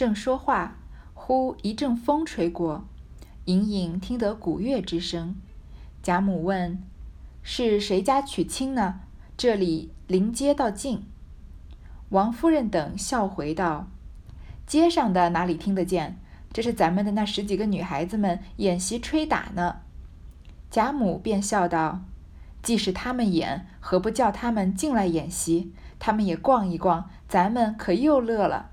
正说话，忽一阵风吹过，隐隐听得鼓乐之声。贾母问：“是谁家娶亲呢？这里临街道近。”王夫人等笑回道：“街上的哪里听得见？这是咱们的那十几个女孩子们演习吹打呢。”贾母便笑道：“既是他们演，何不叫他们进来演习？他们也逛一逛，咱们可又乐了。”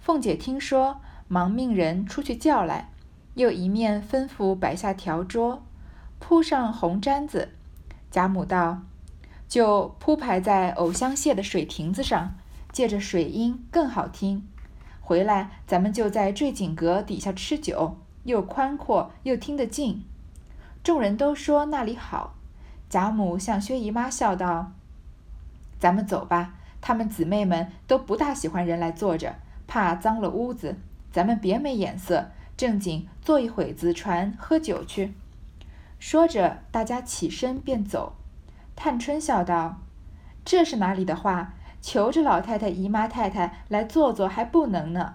凤姐听说，忙命人出去叫来，又一面吩咐摆下条桌。铺上红毡子，贾母道：“就铺排在藕香榭的水亭子上，借着水音更好听。回来咱们就在坠锦阁底下吃酒，又宽阔又听得近。”众人都说那里好。贾母向薛姨妈笑道：“咱们走吧，她们姊妹们都不大喜欢人来坐着，怕脏了屋子。咱们别没眼色，正经坐一会子船喝酒去。”说着，大家起身便走。探春笑道：“这是哪里的话？求着老太太、姨妈太太来坐坐还不能呢。”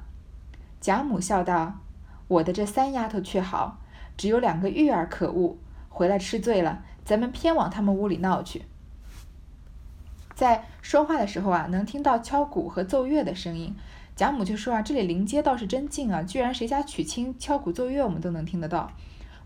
贾母笑道：“我的这三丫头却好，只有两个玉儿可恶，回来吃醉了，咱们偏往他们屋里闹去。”在说话的时候啊，能听到敲鼓和奏乐的声音。贾母就说：“啊，这里临街倒是真近啊，居然谁家娶亲敲鼓奏乐，我们都能听得到。”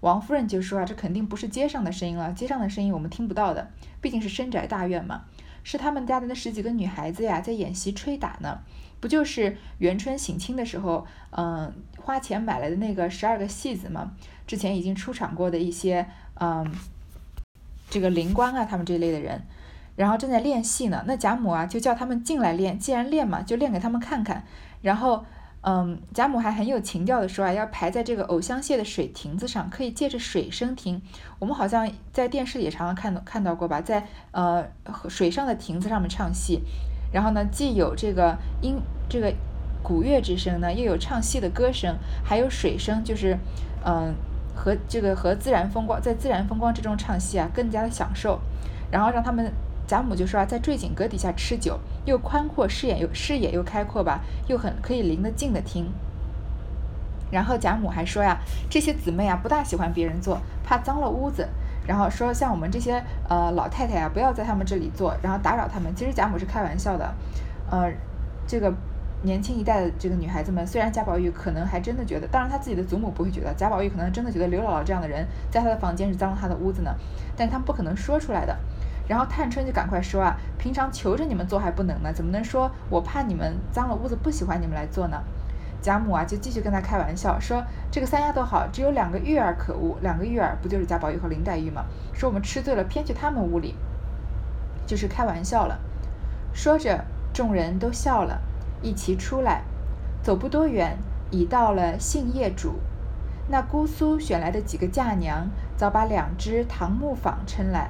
王夫人就说啊，这肯定不是街上的声音了，街上的声音我们听不到的，毕竟是深宅大院嘛，是他们家的那十几个女孩子呀，在演习吹打呢，不就是元春省亲的时候，嗯，花钱买来的那个十二个戏子嘛，之前已经出场过的一些，嗯，这个灵官啊，他们这类的人，然后正在练戏呢，那贾母啊就叫他们进来练，既然练嘛，就练给他们看看，然后。嗯，贾母还很有情调的说啊，要排在这个藕香榭的水亭子上，可以借着水声听。我们好像在电视里也常常看到看到过吧，在呃水上的亭子上面唱戏，然后呢，既有这个音这个鼓乐之声呢，又有唱戏的歌声，还有水声，就是嗯和这个和自然风光在自然风光之中唱戏啊，更加的享受。然后让他们。贾母就说啊，在坠锦阁底下吃酒，又宽阔视野又视野又开阔吧，又很可以离得近的听。然后贾母还说呀，这些姊妹啊不大喜欢别人坐，怕脏了屋子。然后说像我们这些呃老太太啊，不要在他们这里坐，然后打扰他们。其实贾母是开玩笑的，呃，这个年轻一代的这个女孩子们，虽然贾宝玉可能还真的觉得，当然他自己的祖母不会觉得，贾宝玉可能真的觉得刘姥姥这样的人在他的房间是脏了他的屋子呢，但是他们不可能说出来的。然后探春就赶快说啊，平常求着你们做还不能呢，怎么能说我怕你们脏了屋子不喜欢你们来做呢？贾母啊就继续跟他开玩笑说，这个三丫头好，只有两个玉儿可恶，两个玉儿不就是贾宝玉和林黛玉吗？说我们吃醉了偏去他们屋里，就是开玩笑了。说着，众人都笑了，一齐出来，走不多远，已到了杏叶渚。那姑苏选来的几个嫁娘，早把两只唐木舫撑来。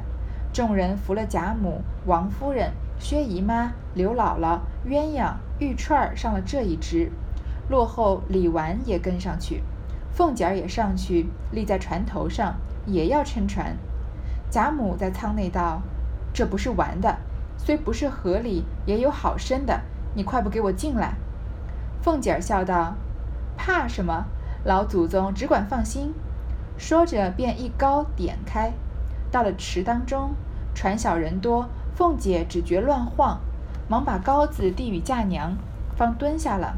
众人扶了贾母、王夫人、薛姨妈、刘姥姥、鸳鸯、玉串儿上了这一只，落后李纨也跟上去，凤姐儿也上去立在船头上，也要撑船。贾母在舱内道：“这不是玩的，虽不是河里，也有好深的，你快不给我进来？”凤姐儿笑道：“怕什么？老祖宗只管放心。”说着便一篙点开。到了池当中，船小人多，凤姐只觉乱晃，忙把篙子递与嫁娘，方蹲下了。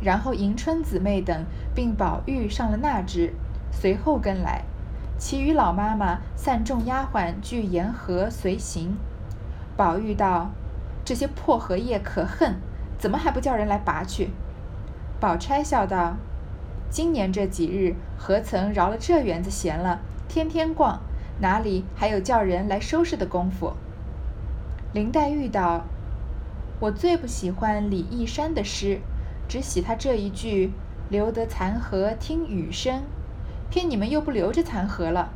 然后迎春姊妹等并宝玉上了那只，随后跟来，其余老妈妈散众丫鬟俱沿河随行。宝玉道：“这些破荷叶可恨，怎么还不叫人来拔去？”宝钗笑道：“今年这几日，何曾饶了这园子闲了，天天逛。”哪里还有叫人来收拾的功夫？林黛玉道：“我最不喜欢李义山的诗，只喜他这一句‘留得残荷听雨声’，偏你们又不留着残荷了。”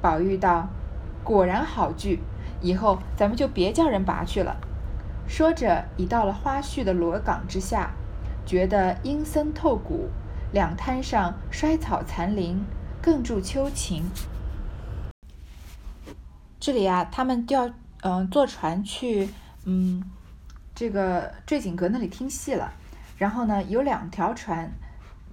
宝玉道：“果然好句，以后咱们就别叫人拔去了。”说着，已到了花絮的罗岗之下，觉得阴森透骨，两滩上衰草残林，更助秋情。这里啊，他们就要嗯坐船去嗯这个坠锦阁那里听戏了。然后呢，有两条船，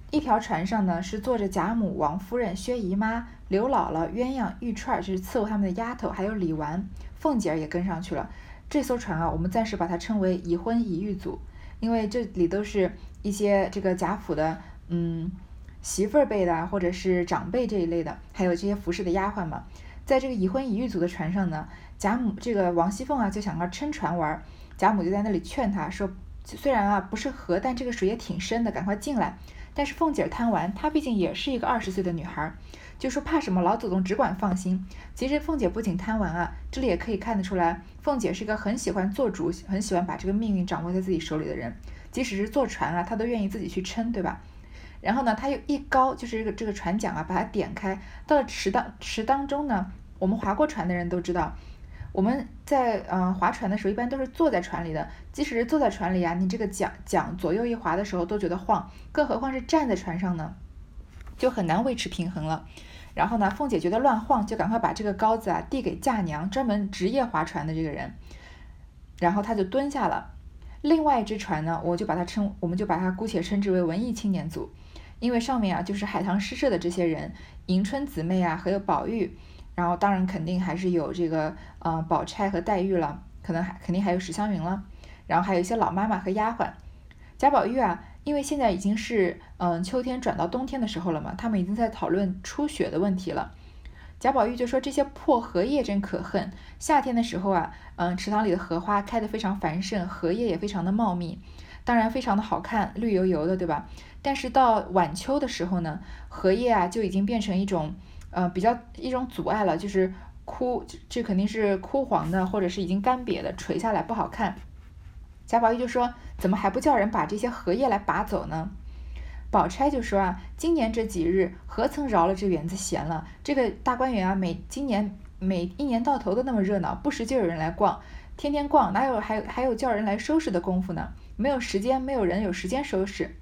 一条船上呢是坐着贾母、王夫人、薛姨妈、刘姥姥、鸳鸯、玉串，就是伺候他们的丫头，还有李纨、凤姐儿也跟上去了。这艘船啊，我们暂时把它称为已婚已育组，因为这里都是一些这个贾府的，嗯。媳妇儿辈的，或者是长辈这一类的，还有这些服侍的丫鬟嘛，在这个已婚已育组的船上呢，贾母这个王熙凤啊就想要撑船玩，贾母就在那里劝她说，虽然啊不是河，但这个水也挺深的，赶快进来。但是凤姐贪玩，她毕竟也是一个二十岁的女孩，就说怕什么，老祖宗只管放心。其实凤姐不仅贪玩啊，这里也可以看得出来，凤姐是一个很喜欢做主，很喜欢把这个命运掌握在自己手里的人，即使是坐船啊，她都愿意自己去撑，对吧？然后呢，他又一高，就是这个这个船桨啊，把它点开。到了池当池当中呢，我们划过船的人都知道，我们在嗯划船的时候，一般都是坐在船里的。即使是坐在船里啊，你这个桨桨左右一划的时候都觉得晃，更何况是站在船上呢，就很难维持平衡了。然后呢，凤姐觉得乱晃，就赶快把这个篙子啊递给嫁娘，专门职业划船的这个人。然后他就蹲下了。另外一只船呢，我就把它称，我们就把它姑且称之为文艺青年组。因为上面啊就是海棠诗社的这些人，迎春姊妹啊，还有宝玉，然后当然肯定还是有这个呃宝钗和黛玉了，可能还肯定还有史湘云了，然后还有一些老妈妈和丫鬟。贾宝玉啊，因为现在已经是嗯秋天转到冬天的时候了嘛，他们已经在讨论初雪的问题了。贾宝玉就说这些破荷叶真可恨，夏天的时候啊，嗯池塘里的荷花开得非常繁盛，荷叶也非常的茂密，当然非常的好看，绿油油的，对吧？但是到晚秋的时候呢，荷叶啊就已经变成一种，呃，比较一种阻碍了，就是枯，这肯定是枯黄的，或者是已经干瘪的，垂下来不好看。贾宝玉就说：“怎么还不叫人把这些荷叶来拔走呢？”宝钗就说：“啊，今年这几日何曾饶了这园子闲了？这个大观园啊，每今年每一年到头都那么热闹，不时就有人来逛，天天逛，哪有还还有叫人来收拾的功夫呢？没有时间，没有人有时间收拾。”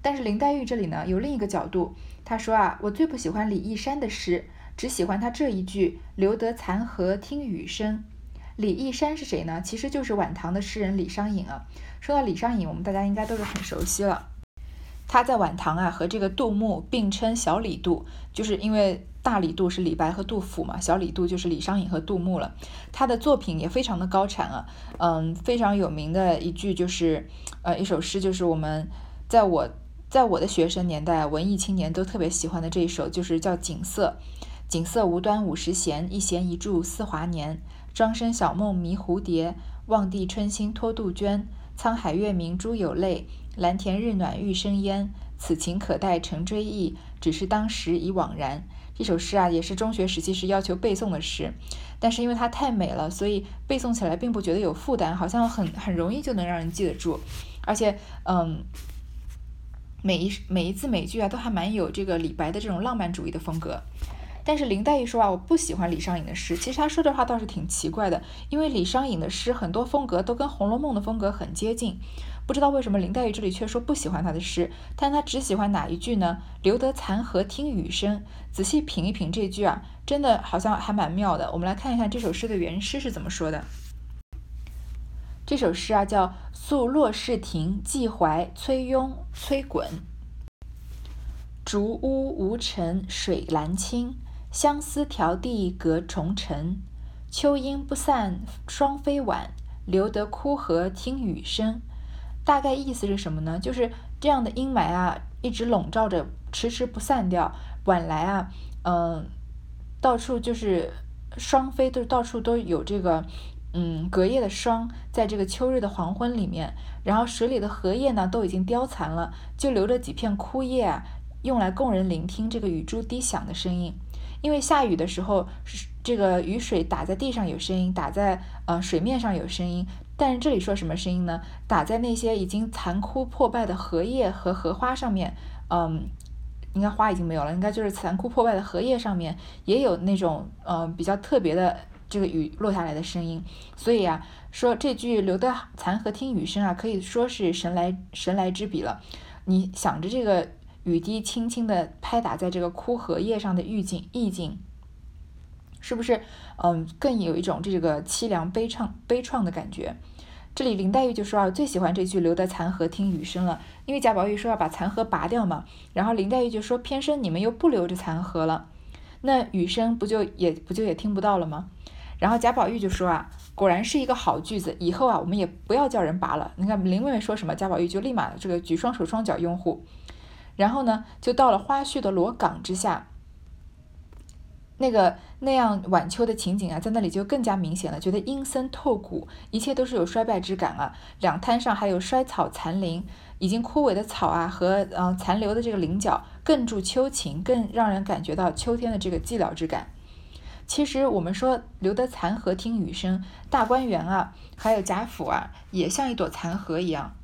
但是林黛玉这里呢有另一个角度，她说啊，我最不喜欢李义山的诗，只喜欢他这一句“留得残荷听雨声”。李义山是谁呢？其实就是晚唐的诗人李商隐啊。说到李商隐，我们大家应该都是很熟悉了。他在晚唐啊和这个杜牧并称小李杜，就是因为大李杜是李白和杜甫嘛，小李杜就是李商隐和杜牧了。他的作品也非常的高产啊，嗯，非常有名的一句就是，呃，一首诗就是我们在我。在我的学生年代，文艺青年都特别喜欢的这一首，就是叫《锦瑟》。锦瑟无端五十弦，一弦一柱思华年。庄生晓梦迷蝴蝶，望帝春心托杜鹃。沧海月明珠有泪，蓝田日暖玉生烟。此情可待成追忆，只是当时已惘然。这首诗啊，也是中学时期是要求背诵的诗，但是因为它太美了，所以背诵起来并不觉得有负担，好像很很容易就能让人记得住，而且，嗯。每一每一字每句啊，都还蛮有这个李白的这种浪漫主义的风格。但是林黛玉说啊，我不喜欢李商隐的诗。其实她说这话倒是挺奇怪的，因为李商隐的诗很多风格都跟《红楼梦》的风格很接近。不知道为什么林黛玉这里却说不喜欢他的诗，但她只喜欢哪一句呢？留得残荷听雨声。仔细品一品这句啊，真的好像还蛮妙的。我们来看一看这首诗的原诗是怎么说的。这首诗啊，叫《宿洛氏亭寄怀崔庸崔衮》。竹屋无尘水蓝清，相思迢递隔重尘。秋阴不散双飞晚，留得枯荷听雨声。大概意思是什么呢？就是这样的阴霾啊，一直笼罩着，迟迟不散掉。晚来啊，嗯，到处就是双飞，都到处都有这个。嗯，隔夜的霜，在这个秋日的黄昏里面，然后水里的荷叶呢都已经凋残了，就留着几片枯叶啊，用来供人聆听这个雨珠滴响的声音。因为下雨的时候，是这个雨水打在地上有声音，打在呃水面上有声音。但是这里说什么声音呢？打在那些已经残枯破败的荷叶和荷花上面，嗯，应该花已经没有了，应该就是残枯破败的荷叶上面也有那种呃比较特别的。这个雨落下来的声音，所以啊，说这句“留得残荷听雨声”啊，可以说是神来神来之笔了。你想着这个雨滴轻轻地拍打在这个枯荷叶上的意境，意境是不是嗯更有一种这个凄凉悲怆悲怆的感觉？这里林黛玉就说啊，最喜欢这句“留得残荷听雨声”了，因为贾宝玉说要把残荷拔掉嘛，然后林黛玉就说偏生你们又不留着残荷了，那雨声不就也不就也听不到了吗？然后贾宝玉就说啊，果然是一个好句子，以后啊我们也不要叫人拔了。你看林妹妹说什么，贾宝玉就立马这个举双手双脚拥护。然后呢，就到了花絮的罗岗之下。那个那样晚秋的情景啊，在那里就更加明显了，觉得阴森透骨，一切都是有衰败之感啊。两滩上还有衰草残林，已经枯萎的草啊和呃残留的这个菱角，更助秋情，更让人感觉到秋天的这个寂寥之感。其实我们说留得残荷听雨声，大观园啊，还有贾府啊，也像一朵残荷一样，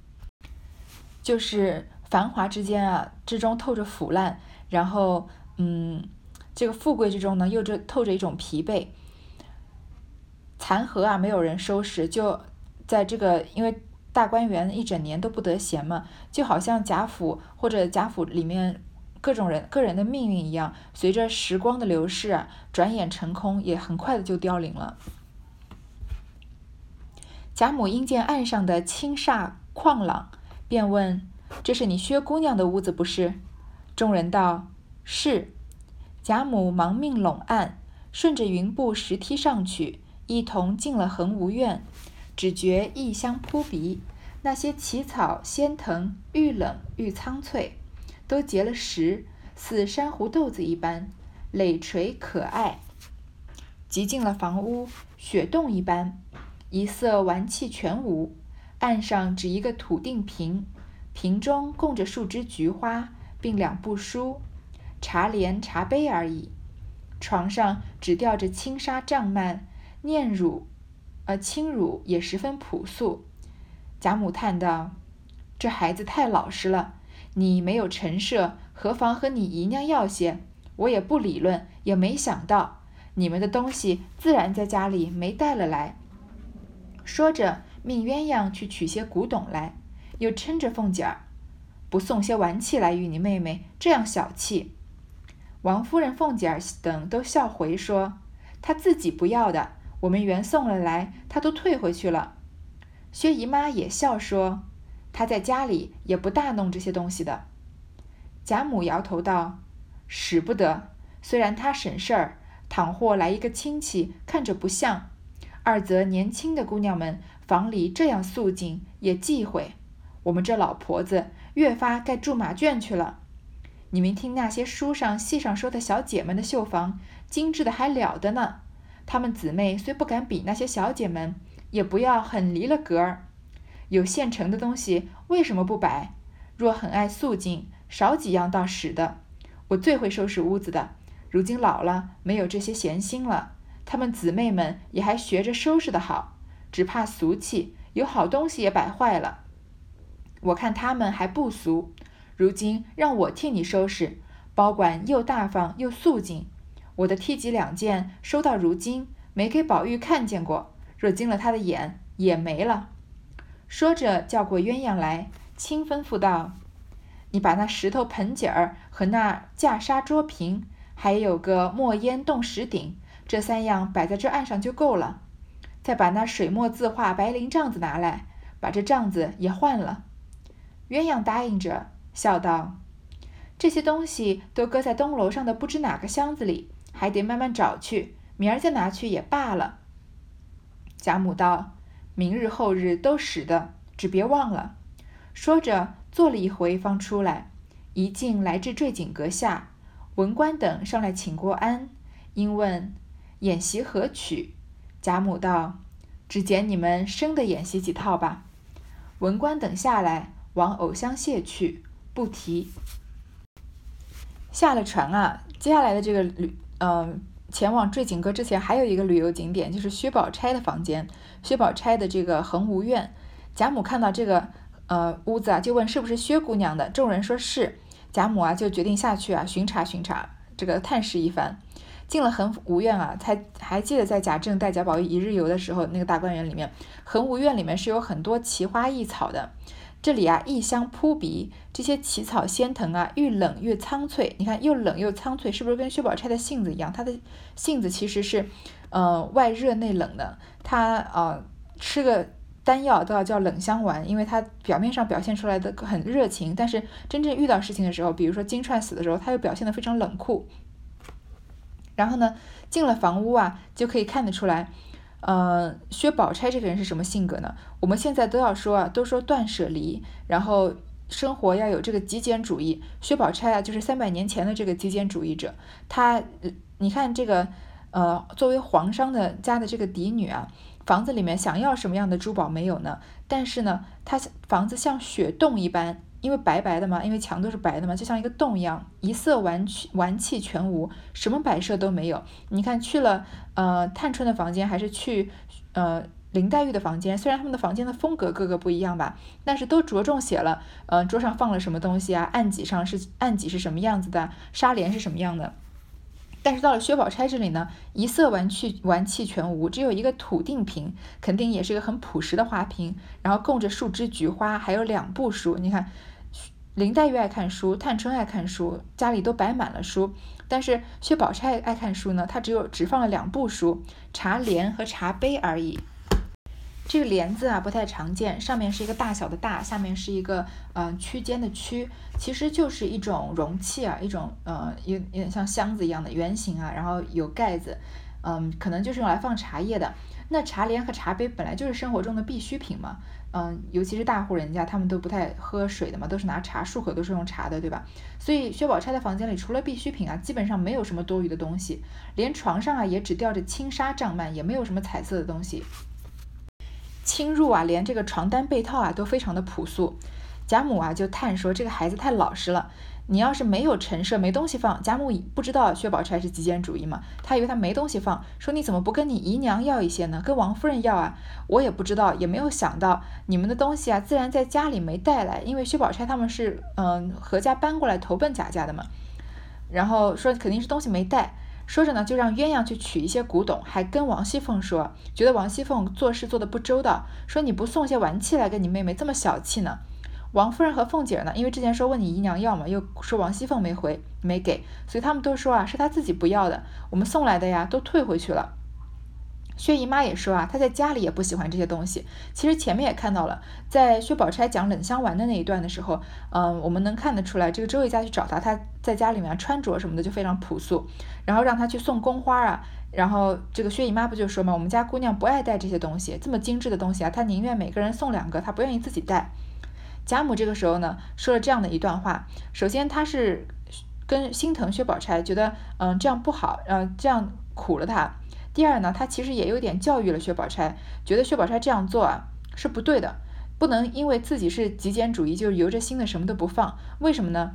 就是繁华之间啊之中透着腐烂，然后嗯。这个富贵之中呢，又着透着一种疲惫。残荷啊，没有人收拾，就在这个因为大观园一整年都不得闲嘛，就好像贾府或者贾府里面各种人个人的命运一样，随着时光的流逝啊，转眼成空，也很快的就凋零了。贾母因见岸上的青煞旷朗，便问：“这是你薛姑娘的屋子不是？”众人道：“是。”贾母忙命拢岸，顺着云步石梯上去，一同进了恒芜院。只觉异香扑鼻，那些奇草仙藤愈冷愈苍翠，都结了实，似珊瑚豆子一般，累垂可爱。即进了房屋，雪洞一般，一色玩器全无。岸上只一个土定瓶，瓶中供着数枝菊花，并两部书。茶帘、茶杯而已，床上只吊着轻纱帐幔，念乳，呃，轻乳也十分朴素。贾母叹道：“这孩子太老实了，你没有陈设，何妨和你姨娘要些？我也不理论，也没想到你们的东西自然在家里没带了来。”说着，命鸳鸯去取些古董来，又嗔着凤姐儿：“不送些玩器来与你妹妹，这样小气。”王夫人、凤姐儿等都笑回说：“她自己不要的，我们原送了来，她都退回去了。”薛姨妈也笑说：“她在家里也不大弄这些东西的。”贾母摇头道：“使不得。虽然她省事儿，倘或来一个亲戚，看着不像；二则年轻的姑娘们房里这样肃静，也忌讳。我们这老婆子越发该住马圈去了。”你们听那些书上、戏上说的小姐们的绣房，精致的还了得呢。她们姊妹虽不敢比那些小姐们，也不要很离了格儿。有现成的东西，为什么不摆？若很爱素净，少几样倒使的。我最会收拾屋子的，如今老了，没有这些闲心了。她们姊妹们也还学着收拾的好，只怕俗气，有好东西也摆坏了。我看他们还不俗。如今让我替你收拾，保管又大方又素净。我的梯级两件收到如今，没给宝玉看见过。若惊了他的眼，也没了。说着，叫过鸳鸯来，轻吩咐道：“你把那石头盆景儿和那架纱桌屏，还有个墨烟洞石鼎，这三样摆在这案上就够了。再把那水墨字画白绫帐子拿来，把这帐子也换了。”鸳鸯答应着。笑道：“这些东西都搁在东楼上的不知哪个箱子里，还得慢慢找去。明儿再拿去也罢了。”贾母道：“明日后日都使得，只别忘了。”说着，坐了一回，方出来。一进来至坠锦阁下，文官等上来请过安，因问演习何曲。贾母道：“只拣你们生的演习几套吧。”文官等下来，往藕香榭去。不提。下了船啊，接下来的这个旅，嗯，前往坠锦阁之前，还有一个旅游景点，就是薛宝钗的房间。薛宝钗的这个恒芜院，贾母看到这个呃屋子啊，就问是不是薛姑娘的。众人说是，贾母啊就决定下去啊巡查巡查，这个探视一番。进了恒芜院啊，才还记得在贾政带贾宝玉一日游的时候，那个大观园里面，恒芜院里面是有很多奇花异草的。这里啊，异香扑鼻，这些奇草仙藤啊，愈冷愈苍翠。你看，又冷又苍翠，是不是跟薛宝钗的性子一样？她的性子其实是，呃，外热内冷的。她呃，吃个丹药都要叫冷香丸，因为她表面上表现出来的很热情，但是真正遇到事情的时候，比如说金钏死的时候，她又表现得非常冷酷。然后呢，进了房屋啊，就可以看得出来，呃，薛宝钗这个人是什么性格呢？我们现在都要说啊，都说断舍离，然后生活要有这个极简主义。薛宝钗啊，就是三百年前的这个极简主义者。她，你看这个，呃，作为皇商的家的这个嫡女啊。房子里面想要什么样的珠宝没有呢？但是呢，她房子像雪洞一般，因为白白的嘛，因为墙都是白的嘛，就像一个洞一样，一色完去完气全无，什么摆设都没有。你看去了呃探春的房间，还是去呃林黛玉的房间，虽然他们的房间的风格各个不一样吧，但是都着重写了，呃桌上放了什么东西啊，案几上是案几是什么样子的，纱帘是什么样的。但是到了薛宝钗这里呢，一色玩具玩器全无，只有一个土定瓶，肯定也是一个很朴实的花瓶，然后供着数枝菊花，还有两部书。你看，林黛玉爱看书，探春爱看书，家里都摆满了书。但是薛宝钗爱看书呢，她只有只放了两部书，茶帘和茶杯而已。这个帘子啊不太常见，上面是一个大小的“大”，下面是一个嗯区间的“区”，其实就是一种容器啊，一种呃有有点像箱子一样的圆形啊，然后有盖子，嗯，可能就是用来放茶叶的。那茶帘和茶杯本来就是生活中的必需品嘛，嗯，尤其是大户人家，他们都不太喝水的嘛，都是拿茶漱口，都是用茶的，对吧？所以薛宝钗的房间里除了必需品啊，基本上没有什么多余的东西，连床上啊也只吊着轻纱帐幔，也没有什么彩色的东西。侵入啊，连这个床单被套啊都非常的朴素。贾母啊就叹说：“这个孩子太老实了。你要是没有陈设，没东西放。”贾母不知道薛宝钗是极简主义嘛，她以为她没东西放，说：“你怎么不跟你姨娘要一些呢？跟王夫人要啊？”我也不知道，也没有想到你们的东西啊，自然在家里没带来，因为薛宝钗他们是嗯何家搬过来投奔贾家的嘛。然后说肯定是东西没带。说着呢，就让鸳鸯去取一些古董，还跟王熙凤说，觉得王熙凤做事做的不周到，说你不送些玩器来给你妹妹，这么小气呢。王夫人和凤姐呢，因为之前说问你姨娘要嘛，又说王熙凤没回没给，所以他们都说啊，是她自己不要的，我们送来的呀，都退回去了。薛姨妈也说啊，她在家里也不喜欢这些东西。其实前面也看到了，在薛宝钗讲冷香丸的那一段的时候，嗯，我们能看得出来，这个周瑞家去找她，她在家里面穿着什么的就非常朴素，然后让她去送宫花啊，然后这个薛姨妈不就说嘛，我们家姑娘不爱带这些东西，这么精致的东西啊，她宁愿每个人送两个，她不愿意自己带。贾母这个时候呢，说了这样的一段话，首先她是跟心疼薛宝钗，觉得嗯这样不好，嗯这样苦了她。第二呢，他其实也有点教育了薛宝钗，觉得薛宝钗这样做啊是不对的，不能因为自己是极简主义就由着心的什么都不放。为什么呢？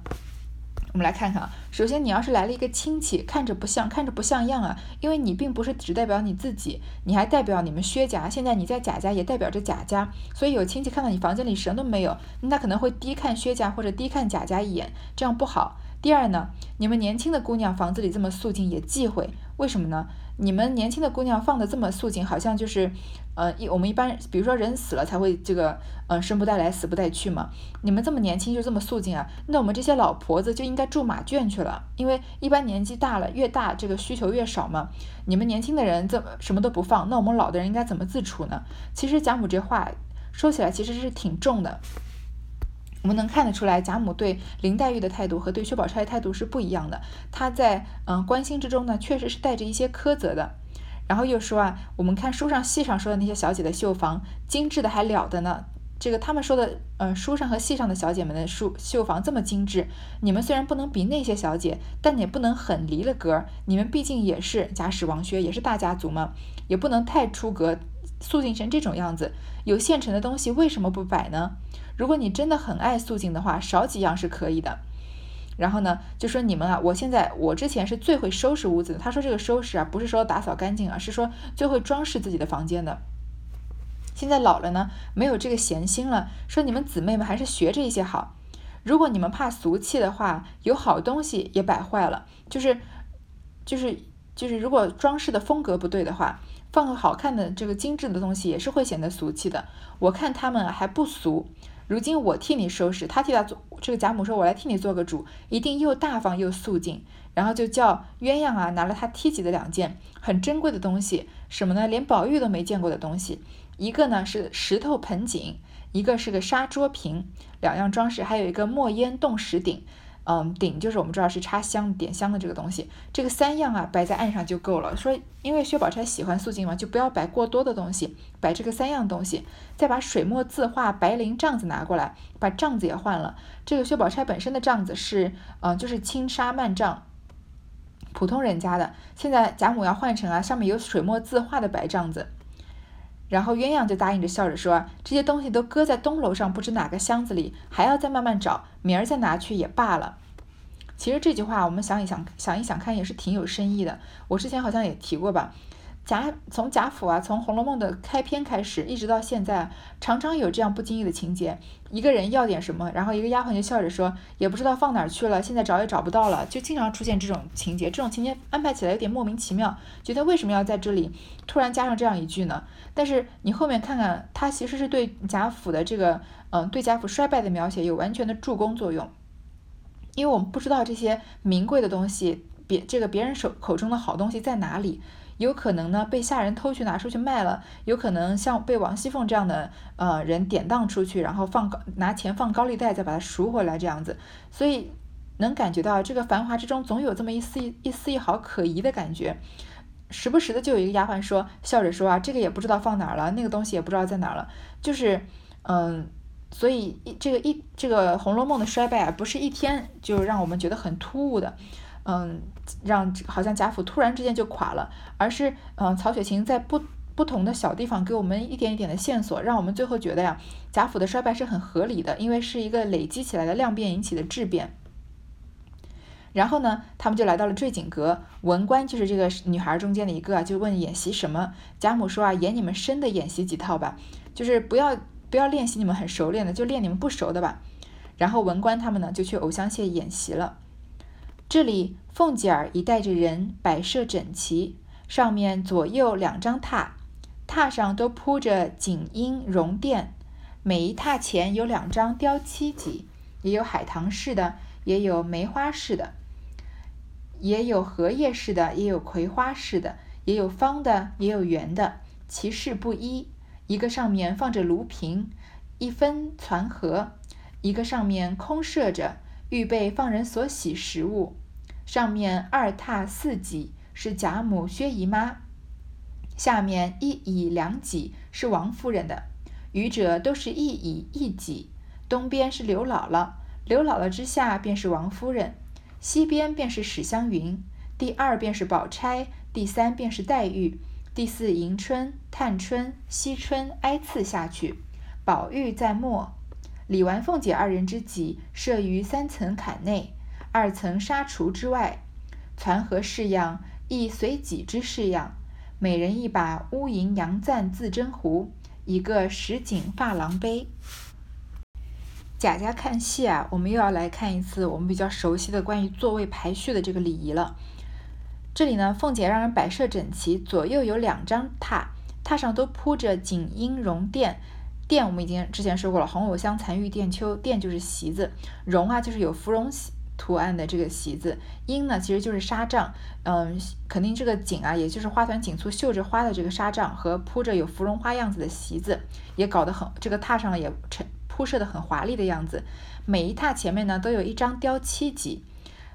我们来看看啊，首先你要是来了一个亲戚，看着不像，看着不像样啊，因为你并不是只代表你自己，你还代表你们薛家，现在你在贾家也代表着贾家，所以有亲戚看到你房间里什么都没有，那可能会低看薛家或者低看贾家一眼，这样不好。第二呢，你们年轻的姑娘房子里这么素净也忌讳，为什么呢？你们年轻的姑娘放的这么素净，好像就是，呃，一我们一般，比如说人死了才会这个，嗯，生不带来，死不带去嘛。你们这么年轻就这么素净啊？那我们这些老婆子就应该住马圈去了，因为一般年纪大了，越大这个需求越少嘛。你们年轻的人这么什么都不放，那我们老的人应该怎么自处呢？其实贾母这话说起来其实是挺重的。我们能看得出来，贾母对林黛玉的态度和对薛宝钗的态度是不一样的。她在嗯关心之中呢，确实是带着一些苛责的。然后又说啊，我们看书上戏上说的那些小姐的绣房，精致的还了得呢。这个他们说的，嗯，书上和戏上的小姐们的绣绣房这么精致，你们虽然不能比那些小姐，但也不能很离了格。你们毕竟也是贾史王薛，也是大家族嘛，也不能太出格，素净成这种样子。有现成的东西，为什么不摆呢？如果你真的很爱素净的话，少几样是可以的。然后呢，就说你们啊，我现在我之前是最会收拾屋子的。他说这个收拾啊，不是说打扫干净啊，是说最会装饰自己的房间的。现在老了呢，没有这个闲心了。说你们姊妹们还是学着一些好。如果你们怕俗气的话，有好东西也摆坏了。就是就是就是，如果装饰的风格不对的话。放个好看的这个精致的东西也是会显得俗气的。我看他们还不俗。如今我替你收拾，他替他做。这个贾母说：“我来替你做个主，一定又大方又素净。”然后就叫鸳鸯啊拿了他梯级的两件很珍贵的东西，什么呢？连宝玉都没见过的东西。一个呢是石头盆景，一个是个沙桌瓶，两样装饰，还有一个墨烟洞石鼎。嗯，鼎就是我们知道是插香点香的这个东西，这个三样啊摆在案上就够了。说因为薛宝钗喜欢素净嘛，就不要摆过多的东西，摆这个三样东西，再把水墨字画白绫帐子拿过来，把帐子也换了。这个薛宝钗本身的帐子是，嗯，就是轻纱幔帐，普通人家的。现在贾母要换成啊，上面有水墨字画的白帐子。然后鸳鸯就答应着笑着说：“这些东西都搁在东楼上，不知哪个箱子里，还要再慢慢找，明儿再拿去也罢了。”其实这句话我们想一想，想一想看也是挺有深意的。我之前好像也提过吧。贾从贾府啊，从《红楼梦》的开篇开始，一直到现在，常常有这样不经意的情节：一个人要点什么，然后一个丫鬟就笑着说：“也不知道放哪儿去了，现在找也找不到了。”就经常出现这种情节。这种情节安排起来有点莫名其妙，觉得为什么要在这里突然加上这样一句呢？但是你后面看看，它其实是对贾府的这个，嗯，对贾府衰败的描写有完全的助攻作用，因为我们不知道这些名贵的东西，别这个别人手口中的好东西在哪里。有可能呢被下人偷去拿出去卖了，有可能像被王熙凤这样的呃人典当出去，然后放高拿钱放高利贷再把它赎回来这样子，所以能感觉到这个繁华之中总有这么一丝一丝一毫可疑的感觉，时不时的就有一个丫鬟说笑着说啊这个也不知道放哪儿了，那个东西也不知道在哪儿了，就是嗯，所以一这个一这个《红楼梦》的衰败啊不是一天就让我们觉得很突兀的。嗯，让好像贾府突然之间就垮了，而是嗯，曹雪芹在不不同的小地方给我们一点一点的线索，让我们最后觉得呀，贾府的衰败是很合理的，因为是一个累积起来的量变引起的质变。然后呢，他们就来到了坠锦阁，文官就是这个女孩中间的一个，就问演习什么？贾母说啊，演你们生的演习几套吧，就是不要不要练习你们很熟练的，就练你们不熟的吧。然后文官他们呢，就去藕香榭演习了。这里凤姐儿已带着人摆设整齐，上面左右两张榻，榻上都铺着锦缨绒垫，每一榻前有两张雕漆几，也有海棠式的，也有梅花式的，也有荷叶式的，也有葵花式的，也有方的，也有圆的，其式不一。一个上面放着炉瓶，一分攒盒；一个上面空设着，预备放人所喜食物。上面二榻四几是贾母、薛姨妈，下面一椅两几是王夫人的，余者都是一椅一几。东边是刘姥姥，刘姥姥之下便是王夫人，西边便是史湘云，第二便是宝钗，第三便是黛玉，第四迎春、探春、惜春挨次下去，宝玉在末。李纨、凤姐二人之几设于三层槛内。二层纱橱之外，攒盒式样亦随己之式样，每人一把乌银洋赞自斟壶，一个石锦珐琅杯。贾家看戏啊，我们又要来看一次我们比较熟悉的关于座位排序的这个礼仪了。这里呢，凤姐让人摆设整齐，左右有两张榻，榻上都铺着锦缨绒垫。垫我们已经之前说过了，红藕香残玉簟秋，垫就是席子，绒啊就是有芙蓉图案的这个席子，缨呢其实就是纱帐，嗯，肯定这个锦啊，也就是花团锦簇绣着花的这个纱帐和铺着有芙蓉花样子的席子，也搞得很这个榻上也陈铺设的很华丽的样子。每一榻前面呢都有一张雕漆几，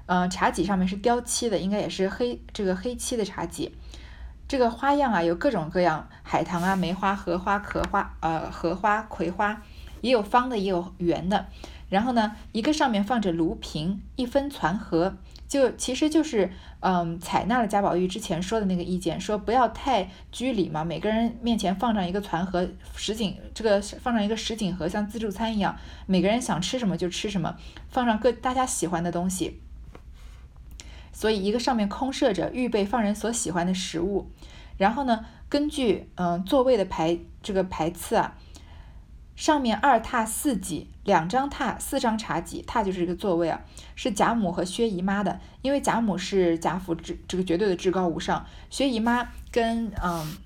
嗯，茶几上面是雕漆的，应该也是黑这个黑漆的茶几。这个花样啊有各种各样，海棠啊、梅花、荷花、壳花，呃，荷花、葵花，也有方的，也有圆的。然后呢，一个上面放着炉瓶，一分攒盒，就其实就是，嗯，采纳了贾宝玉之前说的那个意见，说不要太拘礼嘛，每个人面前放上一个攒盒，什锦这个放上一个什锦盒，像自助餐一样，每个人想吃什么就吃什么，放上各大家喜欢的东西。所以一个上面空设着，预备放人所喜欢的食物。然后呢，根据嗯座位的排这个排次啊。上面二榻四几，两张榻，四张茶几，榻就是一个座位啊，是贾母和薛姨妈的。因为贾母是贾府至这个绝对的至高无上，薛姨妈跟嗯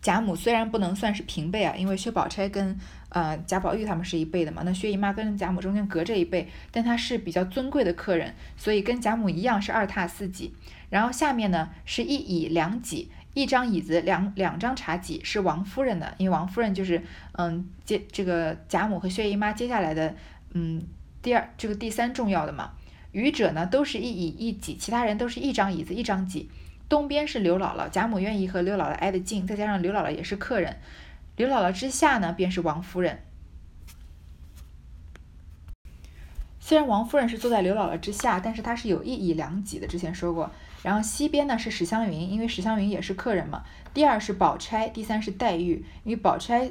贾母虽然不能算是平辈啊，因为薛宝钗跟呃贾宝玉他们是一辈的嘛，那薛姨妈跟贾母中间隔着一辈，但她是比较尊贵的客人，所以跟贾母一样是二榻四几。然后下面呢是一椅两几，一张椅子，两两张茶几是王夫人的，因为王夫人就是嗯接这个贾母和薛姨妈接下来的嗯第二这个第三重要的嘛。余者呢都是一椅一几，其他人都是一张椅子一张几。东边是刘姥姥，贾母愿意和刘姥姥挨得近，再加上刘姥姥也是客人。刘姥姥之下呢便是王夫人。虽然王夫人是坐在刘姥姥之下，但是她是有一椅两几的，之前说过。然后西边呢是史湘云，因为史湘云也是客人嘛。第二是宝钗，第三是黛玉，因为宝钗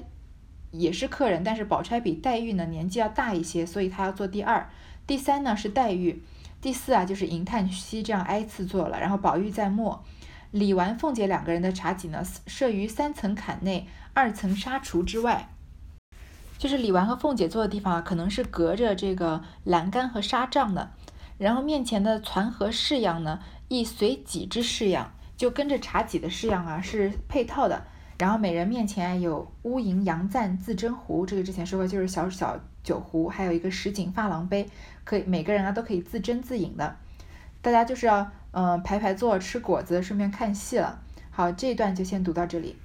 也是客人，但是宝钗比黛玉呢年纪要大一些，所以她要坐第二。第三呢是黛玉，第四啊就是银叹息这样挨次坐了。然后宝玉在末，李纨、凤姐两个人的茶几呢设于三层坎内，二层纱橱之外。就是李纨和凤姐坐的地方啊，可能是隔着这个栏杆和纱帐的。然后面前的攒和式样呢，亦随己之式样，就跟着茶几的式样啊是配套的。然后每人面前有乌银杨赞自斟壶，这个之前说过，就是小小酒壶，还有一个石井珐琅杯，可以每个人啊都可以自斟自饮的。大家就是要嗯排排坐吃果子，顺便看戏了。好，这一段就先读到这里。